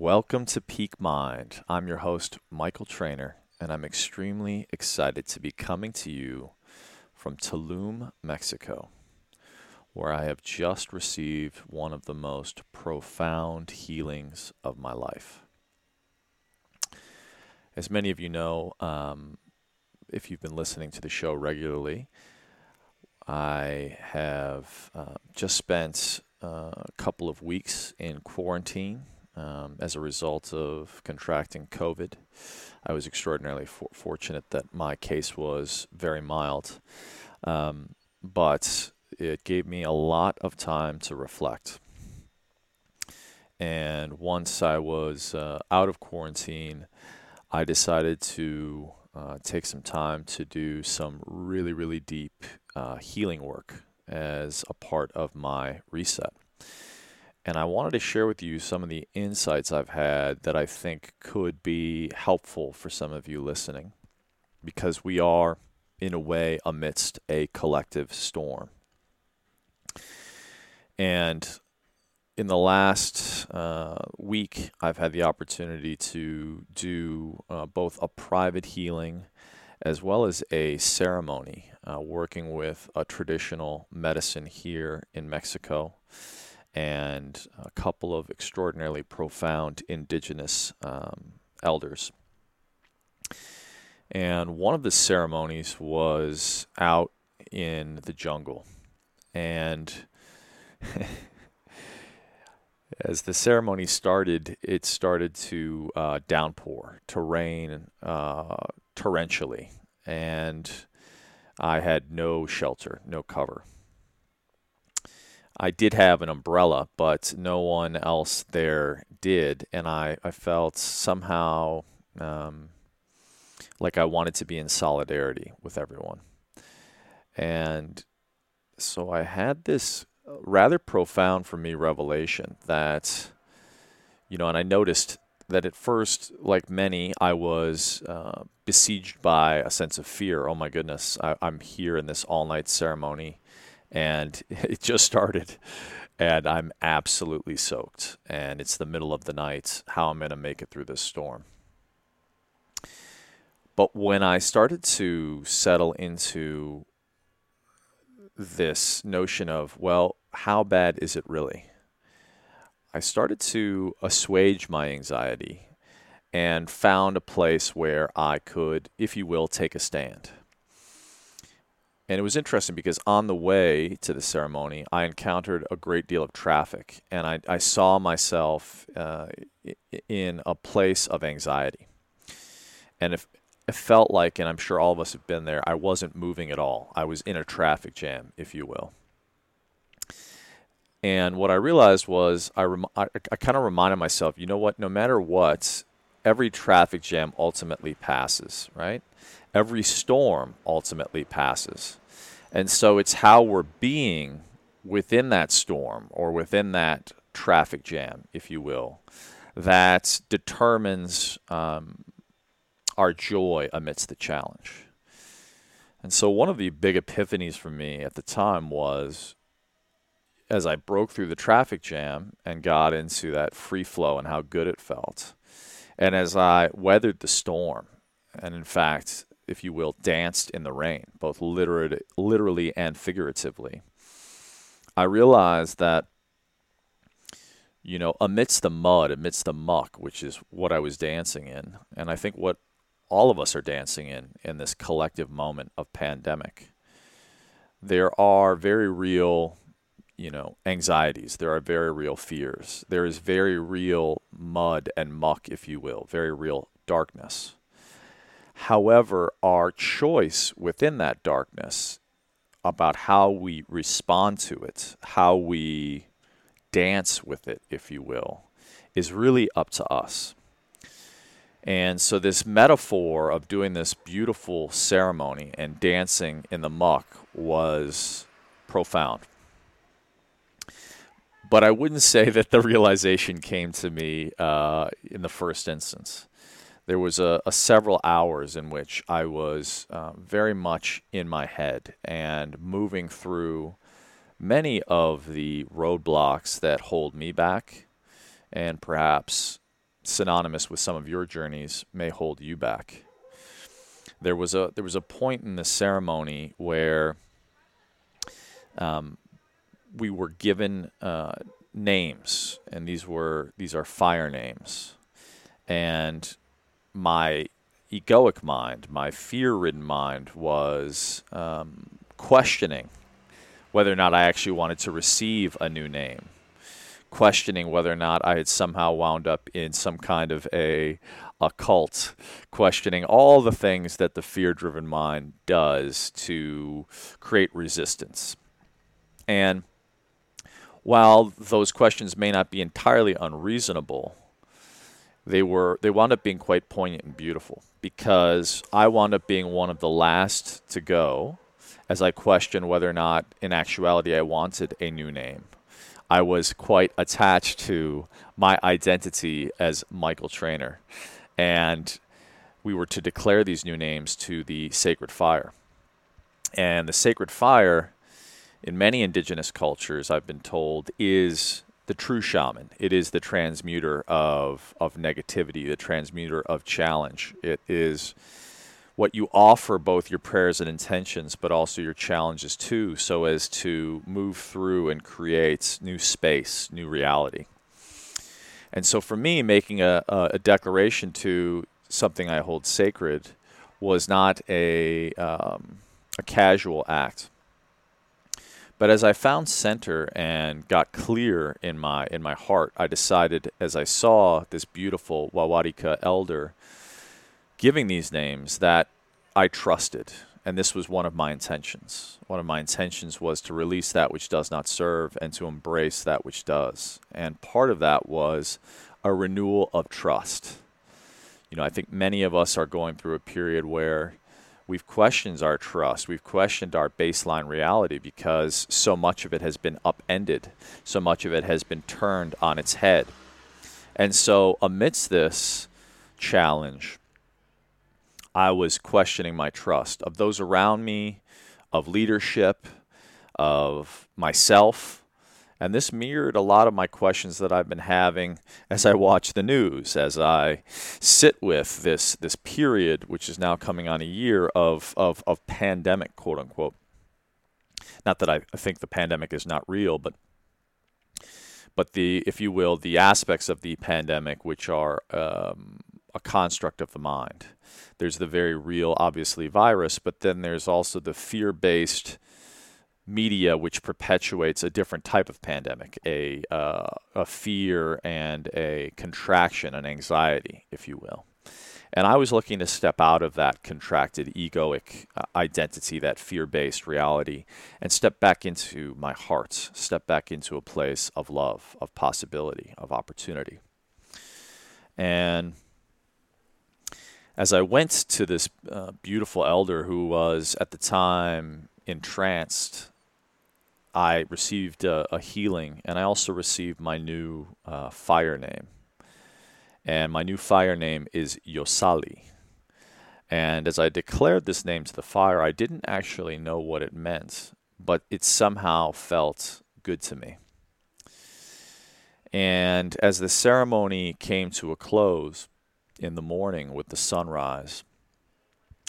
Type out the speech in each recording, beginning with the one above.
Welcome to Peak Mind. I'm your host, Michael Trainer, and I'm extremely excited to be coming to you from Tulum, Mexico, where I have just received one of the most profound healings of my life. As many of you know, um, if you've been listening to the show regularly, I have uh, just spent uh, a couple of weeks in quarantine um, as a result of contracting COVID. I was extraordinarily for- fortunate that my case was very mild, um, but it gave me a lot of time to reflect. And once I was uh, out of quarantine, I decided to uh, take some time to do some really, really deep uh, healing work as a part of my reset. And I wanted to share with you some of the insights I've had that I think could be helpful for some of you listening because we are, in a way, amidst a collective storm. And in the last uh, week, I've had the opportunity to do uh, both a private healing as well as a ceremony, uh, working with a traditional medicine here in Mexico and a couple of extraordinarily profound indigenous um, elders. And one of the ceremonies was out in the jungle. And as the ceremony started, it started to uh, downpour, to rain uh, torrentially, and I had no shelter, no cover. I did have an umbrella, but no one else there did, and I, I felt somehow um, like I wanted to be in solidarity with everyone. And so I had this rather profound for me revelation that, you know, and I noticed that at first, like many, I was uh, besieged by a sense of fear. Oh my goodness, I, I'm here in this all night ceremony, and it just started, and I'm absolutely soaked, and it's the middle of the night. How I'm going to make it through this storm. But when I started to settle into this notion of, well, how bad is it really? I started to assuage my anxiety and found a place where I could, if you will, take a stand. And it was interesting because on the way to the ceremony, I encountered a great deal of traffic, and I, I saw myself uh, in a place of anxiety. And if it felt like, and I'm sure all of us have been there, I wasn't moving at all. I was in a traffic jam, if you will. And what I realized was I, rem- I, I kind of reminded myself, you know what, no matter what, every traffic jam ultimately passes, right? Every storm ultimately passes. And so it's how we're being within that storm or within that traffic jam, if you will, that determines um, our joy amidst the challenge. And so one of the big epiphanies for me at the time was as I broke through the traffic jam and got into that free flow and how good it felt. And as I weathered the storm, and in fact, if you will, danced in the rain, both literally, literally and figuratively, I realized that, you know, amidst the mud, amidst the muck, which is what I was dancing in, and I think what all of us are dancing in in this collective moment of pandemic, there are very real you know, anxieties. There are very real fears. There is very real mud and muck, if you will, very real darkness. However, our choice within that darkness about how we respond to it, how we dance with it, if you will, is really up to us. And so, this metaphor of doing this beautiful ceremony and dancing in the muck was profound but I wouldn't say that the realization came to me uh, in the first instance. There was a, a, several hours in which I was uh, very much in my head and moving through many of the roadblocks that hold me back, and perhaps synonymous with some of your journeys may hold you back. There was a there was a point in the ceremony where um, we were given uh, names, and these were these are fire names, and my egoic mind, my fear-ridden mind, was um, questioning whether or not I actually wanted to receive a new name, questioning whether or not I had somehow wound up in some kind of a a cult, questioning all the things that the fear-driven mind does to create resistance. And while those questions may not be entirely unreasonable, they were they wound up being quite poignant and beautiful because I wound up being one of the last to go as I questioned whether or not in actuality I wanted a new name. I was quite attached to my identity as Michael Trainer. And we were to declare these new names to the sacred fire. And the sacred fire in many indigenous cultures, I've been told, is the true shaman. It is the transmuter of, of negativity, the transmuter of challenge. It is what you offer both your prayers and intentions, but also your challenges too, so as to move through and create new space, new reality. And so for me, making a, a declaration to something I hold sacred was not a, um, a casual act but as I found center and got clear in my in my heart, I decided as I saw this beautiful Wixarika elder giving these names that I trusted. And this was one of my intentions. One of my intentions was to release that which does not serve and to embrace that which does. And part of that was a renewal of trust. You know, I think many of us are going through a period where we've questioned our trust. We've questioned our baseline reality because so much of it has been upended. So much of it has been turned on its head. And so, amidst this challenge, I was questioning my trust of those around me, of leadership, of myself, and this mirrored a lot of my questions that I've been having as I watch the news, as I sit with this this period, which is now coming on a year of of, of pandemic, quote unquote. Not that I, think the pandemic is not real, but but the, if you will, the aspects of the pandemic which are um, a construct of the mind. There's the very real, obviously, virus, but then there's also the fear-based media which perpetuates a different type of pandemic, a, uh, a fear and a contraction, an anxiety, if you will. And I was looking to step out of that contracted egoic uh, identity, that fear based reality, and step back into my heart, step back into a place of love, of possibility, of opportunity. And as I went to this uh, beautiful elder who was at the time entranced I received a, a, healing, and I also received my new uh, fire name. And my new fire name is Yosali. And as I declared this name to the fire, I didn't actually know what it meant, but it somehow felt good to me. And as the ceremony came to a close in the morning with the sunrise,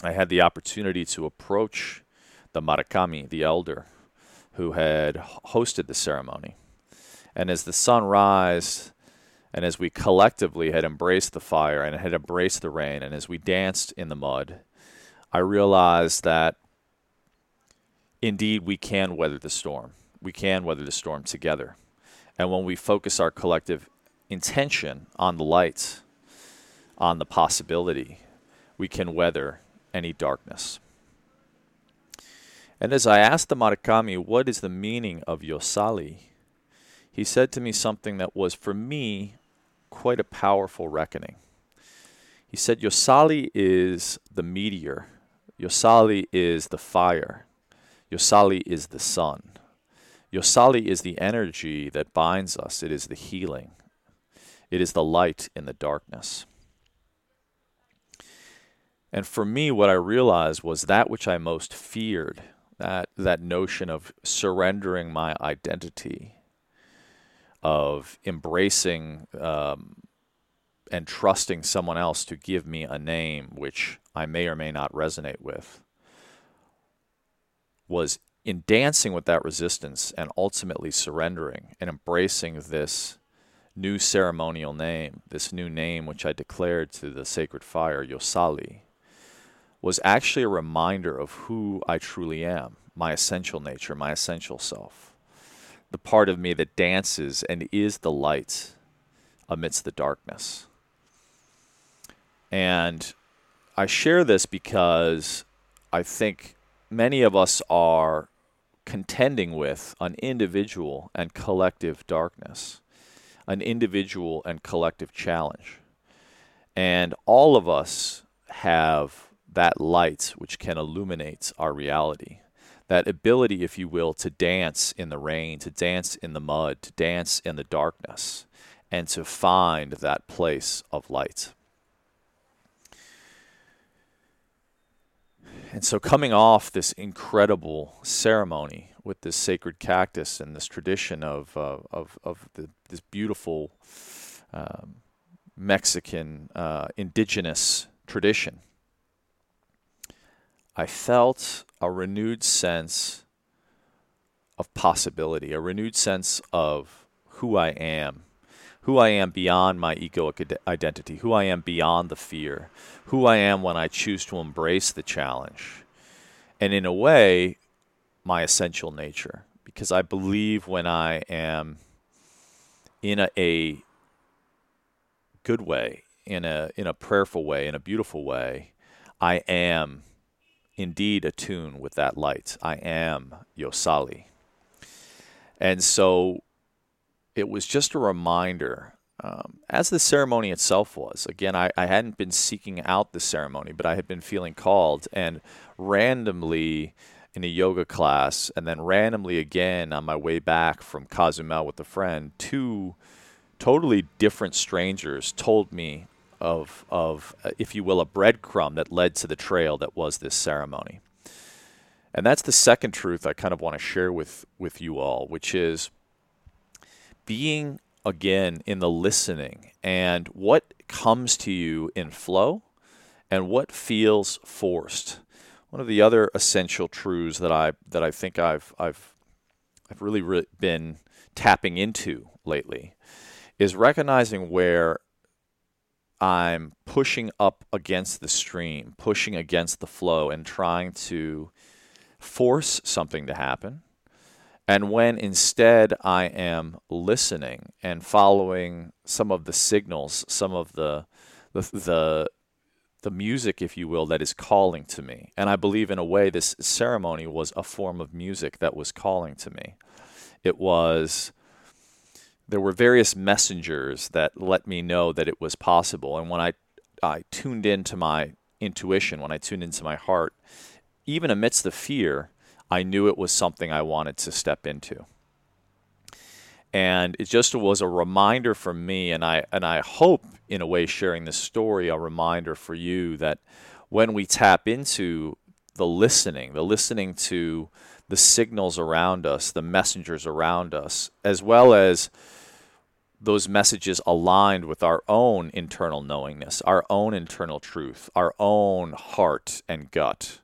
I had the opportunity to approach the Marakami, the elder, who had hosted the ceremony. And as the sun rised, and as we collectively had embraced the fire and had embraced the rain, and as we danced in the mud, I realized that indeed we can weather the storm. We can weather the storm together. And when we focus our collective intention on the light, on the possibility, we can weather any darkness. And as I asked the Marakami, what is the meaning of Yosali? He said to me something that was, for me, quite a powerful reckoning. He said, Yosali is the meteor, Yosali is the fire, Yosali is the sun. Yosali is the energy that binds us, it is the healing, it is the light in the darkness. And for me, what I realized was that which I most feared that that notion of surrendering my identity, of embracing um, and trusting someone else to give me a name which I may or may not resonate with was in dancing with that resistance and ultimately surrendering and embracing this new ceremonial name, this new name which I declared to the sacred fire, Yosali, was actually a reminder of who I truly am, my essential nature, my essential self, the part of me that dances and is the light amidst the darkness. And I share this because I think many of us are contending with an individual and collective darkness, an individual and collective challenge. And all of us have that light which can illuminate our reality. That ability, if you will, to dance in the rain, to dance in the mud, to dance in the darkness, and to find that place of light. And so, coming off this incredible ceremony with this sacred cactus and this tradition of uh, of of the, this beautiful um, Mexican uh, indigenous tradition, I felt a renewed sense of possibility, a renewed sense of who I am who I am beyond my egoic identity, who I am beyond the fear, who I am when I choose to embrace the challenge, and in a way, my essential nature. Because I believe when I am in a, a good way, in a in a prayerful way, in a beautiful way, I am indeed attuned with that light. I am Yosali. And so it was just a reminder, um, as the ceremony itself was. Again, I, I hadn't been seeking out the ceremony, but I had been feeling called, and randomly in a yoga class, and then randomly again on my way back from Cozumel with a friend, two totally different strangers told me of, of uh, if you will, a breadcrumb that led to the trail that was this ceremony. And that's the second truth I kind of want to share with, with you all, which is being again in the listening and what comes to you in flow and what feels forced. One of the other essential truths that I that I think I've I've I've really re- been tapping into lately is recognizing where I'm pushing up against the stream, pushing against the flow, and trying to force something to happen and when instead I am listening and following some of the signals, some of the, the, the, the music, if you will, that is calling to me. And I believe in a way this ceremony was a form of music that was calling to me. It was, there were various messengers that let me know that it was possible. And when I, I tuned into my intuition, when I tuned into my heart, even amidst the fear, I knew it was something I wanted to step into. And it just was a reminder for me, and I and I hope in a way sharing this story a reminder for you that when we tap into the listening, the listening to the signals around us, the messengers around us, as well as those messages aligned with our own internal knowingness, our own internal truth, our own heart and gut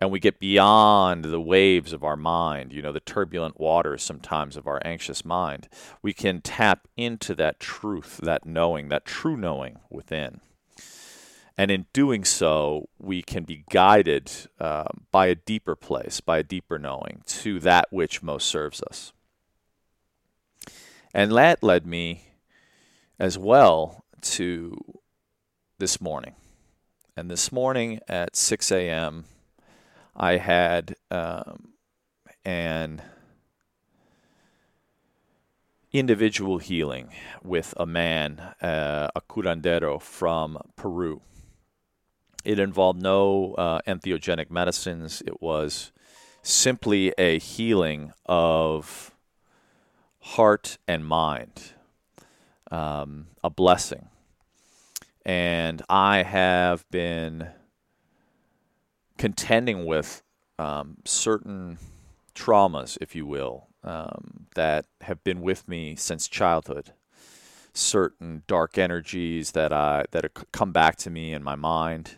and we get beyond the waves of our mind, you know, the turbulent waters sometimes of our anxious mind, we can tap into that truth, that knowing, that true knowing within. And in doing so, we can be guided uh, by a deeper place, by a deeper knowing to that which most serves us. And that led me as well to this morning. And this morning at 6 a.m., I had um, an individual healing with a man, uh, a curandero from Peru. It involved no uh, entheogenic medicines. It was simply a healing of heart and mind, um, a blessing. And I have been contending with um, certain traumas, if you will, um, that have been with me since childhood. certain dark energies that I that come back to me in my mind.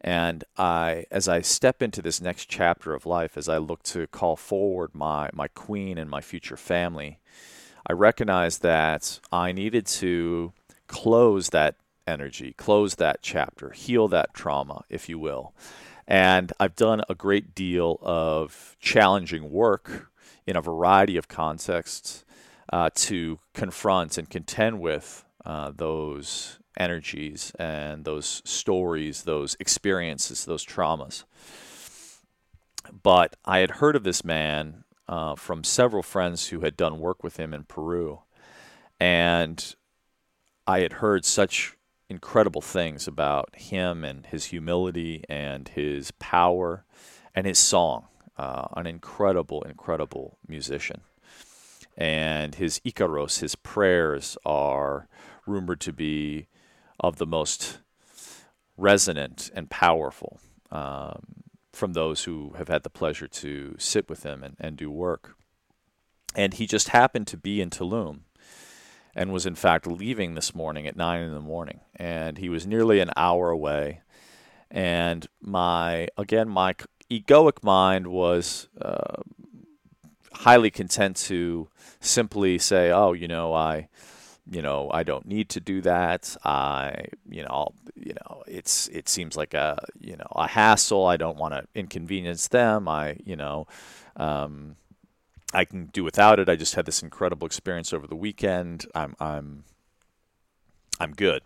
And I, as I step into this next chapter of life, as I look to call forward my, my queen and my future family, I recognize that I needed to close that energy, close that chapter, heal that trauma, if you will. And I've done a great deal of challenging work in a variety of contexts uh, to confront and contend with uh, those energies and those stories, those experiences, those traumas. But I had heard of this man uh, from several friends who had done work with him in Peru. And I had heard such incredible things about him and his humility and his power and his song. Uh, an incredible, incredible musician. And his Icaros, his prayers, are rumored to be of the most resonant and powerful um, from those who have had the pleasure to sit with him and, and do work. And he just happened to be in Tulum and was in fact leaving this morning at nine in the morning. And he was nearly an hour away. And my, again, my egoic mind was uh, highly content to simply say, oh, you know, I, you know, I don't need to do that. I, you know, you know, it's it seems like a, you know, a hassle. I don't want to inconvenience them. I, you know, um, I can do without it. I just had this incredible experience over the weekend. I'm I'm I'm good.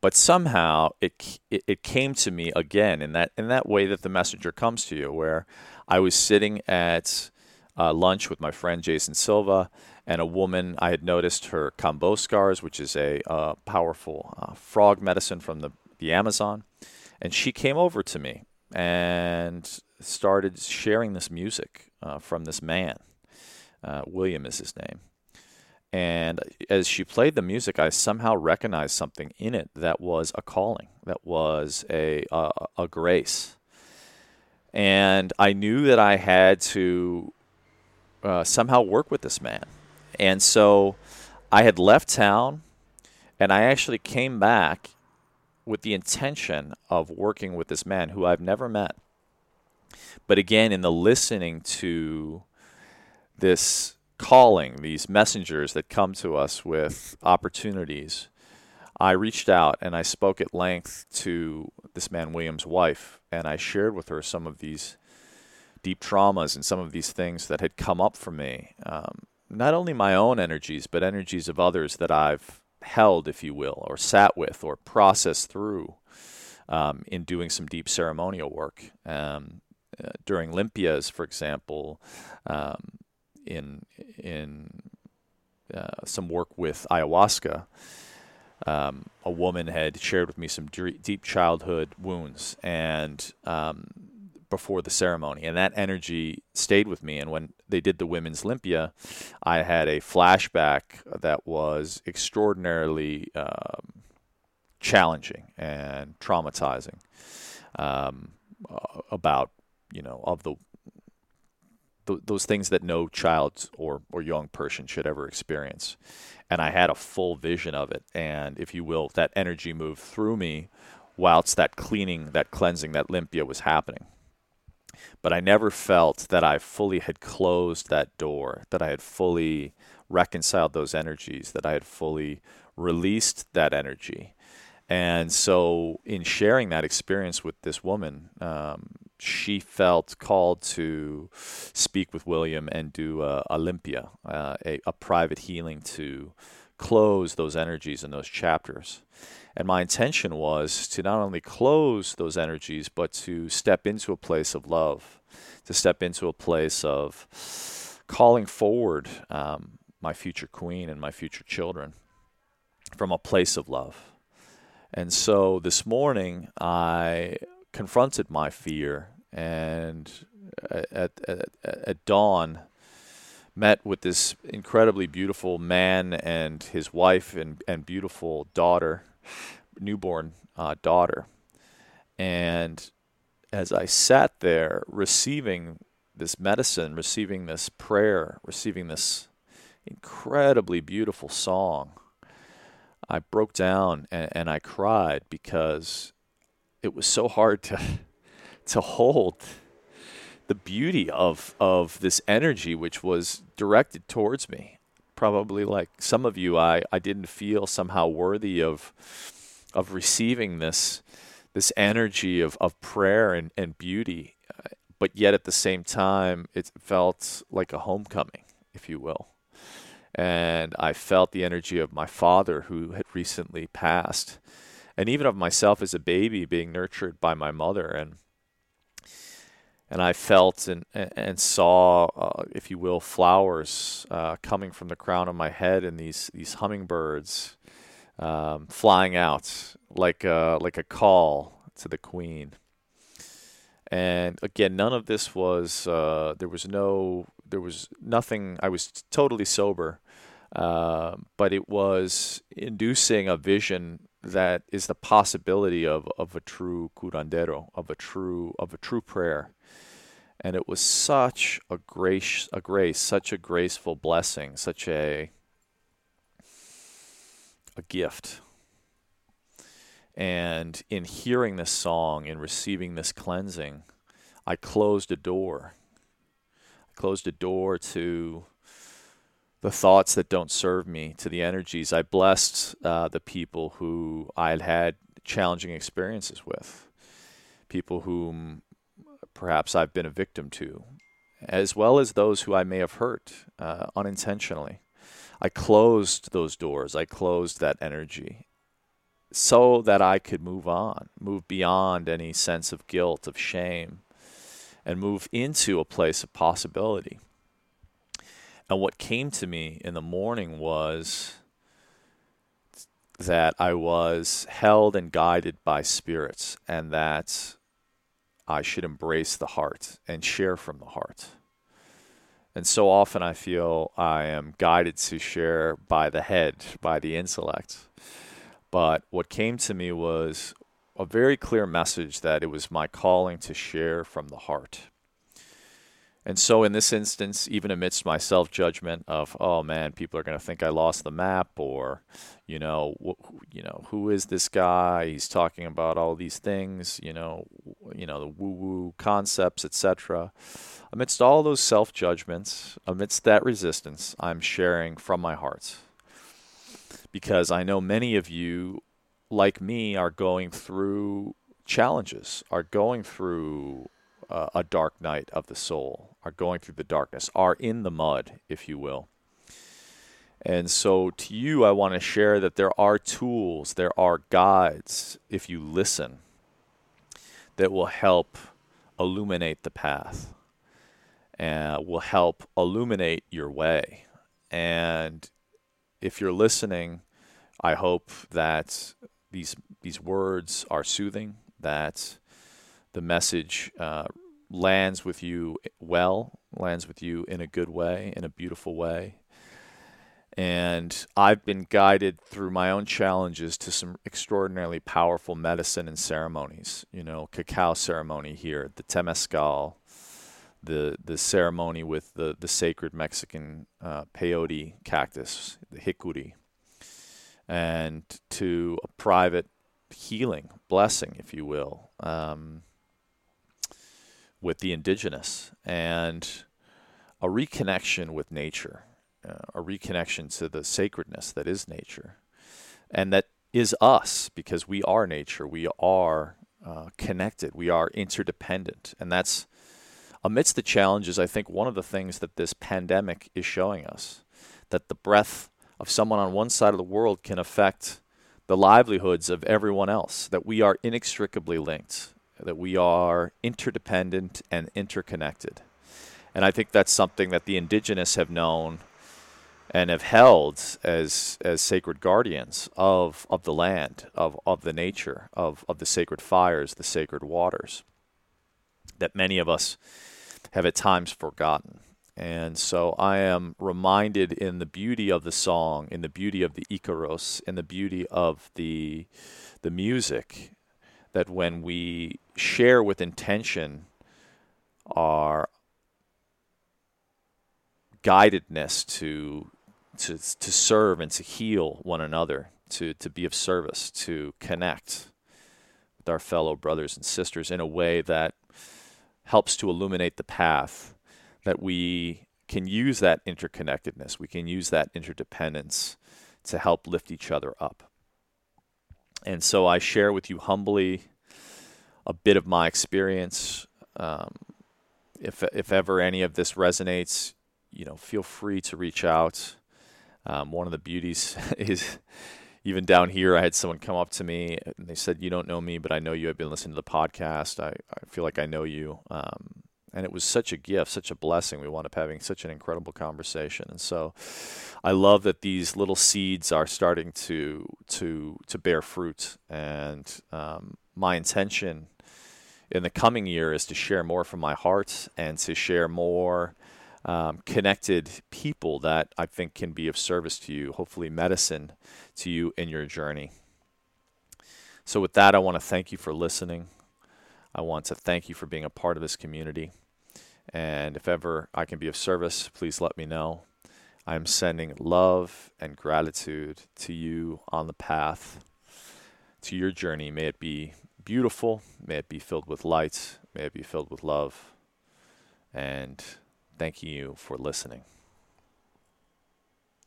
But somehow it, it, it came to me again in that in that way that the messenger comes to you, where I was sitting at uh, lunch with my friend Jason Silva and a woman. I had noticed her kambo scars, which is a uh, powerful uh, frog medicine from the the Amazon, and she came over to me and started sharing this music uh, from this man. Uh, William is his name. And as she played the music, I somehow recognized something in it that was a calling, that was a, a, a grace. And I knew that I had to uh, somehow work with this man. And so I had left town and I actually came back with the intention of working with this man who I've never met. But again, in the listening to this calling, these messengers that come to us with opportunities, I reached out and I spoke at length to this man William's wife, and I shared with her some of these deep traumas and some of these things that had come up for me. Um, not only my own energies, but energies of others that I've held, if you will, or sat with, or processed through um, in doing some deep ceremonial work. Um, uh, during Limpias, for example, um, in in uh, some work with ayahuasca, um, a woman had shared with me some deep childhood wounds, and um, before the ceremony, and that energy stayed with me. And when they did the women's Limpia, I had a flashback that was extraordinarily um, challenging and traumatizing um, about you know of the those things that no child or or young person should ever experience and I had a full vision of it and if you will that energy moved through me whilst that cleaning that cleansing that limpia was happening but I never felt that I fully had closed that door that I had fully reconciled those energies that I had fully released that energy and so, in sharing that experience with this woman, um, she felt called to speak with William and do a, a uh, a, a private healing to close those energies and those chapters. And my intention was to not only close those energies, but to step into a place of love, to step into a place of calling forward um, my future queen and my future children from a place of love. And so this morning, I confronted my fear and at, at, at dawn met with this incredibly beautiful man and his wife and, and beautiful daughter, newborn uh, daughter. And as I sat there receiving this medicine, receiving this prayer, receiving this incredibly beautiful song, I broke down and, and I cried because it was so hard to to hold the beauty of of this energy which was directed towards me probably like some of you I, I didn't feel somehow worthy of of receiving this this energy of, of prayer and, and beauty uh, but yet at the same time it felt like a homecoming if you will. And I felt the energy of my father who had recently passed and even of myself as a baby being nurtured by my mother and and I felt and and saw, uh, if you will, flowers uh, coming from the crown of my head, and these these hummingbirds um, flying out like a, like a call to the queen. And again, none of this was uh, there was no there was nothing. I was totally sober, uh, but it was inducing a vision that is the possibility of, of a true curandero, of a true of a true prayer and it was such a grace, a grace, such a graceful blessing, such a a gift. And in hearing this song in receiving this cleansing, I closed a door. I closed a door to the thoughts that don't serve me, to the energies. I blessed uh, the people who I had had challenging experiences with, people whom perhaps I've been a victim to, as well as those who I may have hurt uh, unintentionally. I closed those doors, I closed that energy so that I could move on, move beyond any sense of guilt, of shame, and move into a place of possibility. And what came to me in the morning was that I was held and guided by spirits, and that I should embrace the heart and share from the heart. And so often I feel I am guided to share by the head, by the intellect. But what came to me was a very clear message that it was my calling to share from the heart. And so, in this instance, even amidst my self judgment of, oh man, people are going to think I lost the map, or, you know, wh- you know, who is this guy? He's talking about all these things, you know, you know, the woo woo concepts, etc. Amidst all those self judgments, amidst that resistance, I'm sharing from my heart, because I know many of you, like me, are going through challenges, are going through uh, a dark night of the soul, are going through the darkness, are in the mud, if you will. And so, to you, I want to share that there are tools, there are guides, if you listen, that will help illuminate the path and will help illuminate your way. And if you're listening, I hope that these these words are soothing, that the message uh, lands with you well, lands with you in a good way, in a beautiful way. And I've been guided through my own challenges to some extraordinarily powerful medicine and ceremonies. You know, cacao ceremony here, the temescal, the the ceremony with the the sacred Mexican uh, peyote cactus, the hikuri, and to a private healing blessing, if you will. Um, with the indigenous and a reconnection with nature, uh, a reconnection to the sacredness that is nature, and that is us because we are nature. We are uh, connected. We are interdependent, and that's amidst the challenges. I think one of the things that this pandemic is showing us that the breath of someone on one side of the world can affect the livelihoods of everyone else. That we are inextricably linked that we are interdependent and interconnected. And I think that's something that the indigenous have known and have held as as sacred guardians of, of the land, of, of the nature, of, of the sacred fires, the sacred waters, that many of us have at times forgotten. And so I am reminded in the beauty of the song, in the beauty of the Icaros, in the beauty of the the music, that when we share with intention our guidedness to to to serve and to heal one another, to to be of service, to connect with our fellow brothers and sisters in a way that helps to illuminate the path that we can use that interconnectedness, we can use that interdependence to help lift each other up. And so I share with you humbly a bit of my experience. Um, if if ever any of this resonates, you know, feel free to reach out. Um, one of the beauties is even down here, I had someone come up to me and they said, "You don't know me, but I know you. I've been listening to the podcast. I, I feel like I know you." Um, and it was such a gift, such a blessing. We wound up having such an incredible conversation, and so I love that these little seeds are starting to to to bear fruit. And um, my intention in the coming year is to share more from my heart and to share more um, connected people that I think can be of service to you, hopefully medicine to you in your journey. So, with that, I want to thank you for listening. I want to thank you for being a part of this community. And if ever I can be of service, please let me know. I'm sending love and gratitude to you on the path to your journey. May it be beautiful. May it be filled with light. May it be filled with love. And thank you for listening.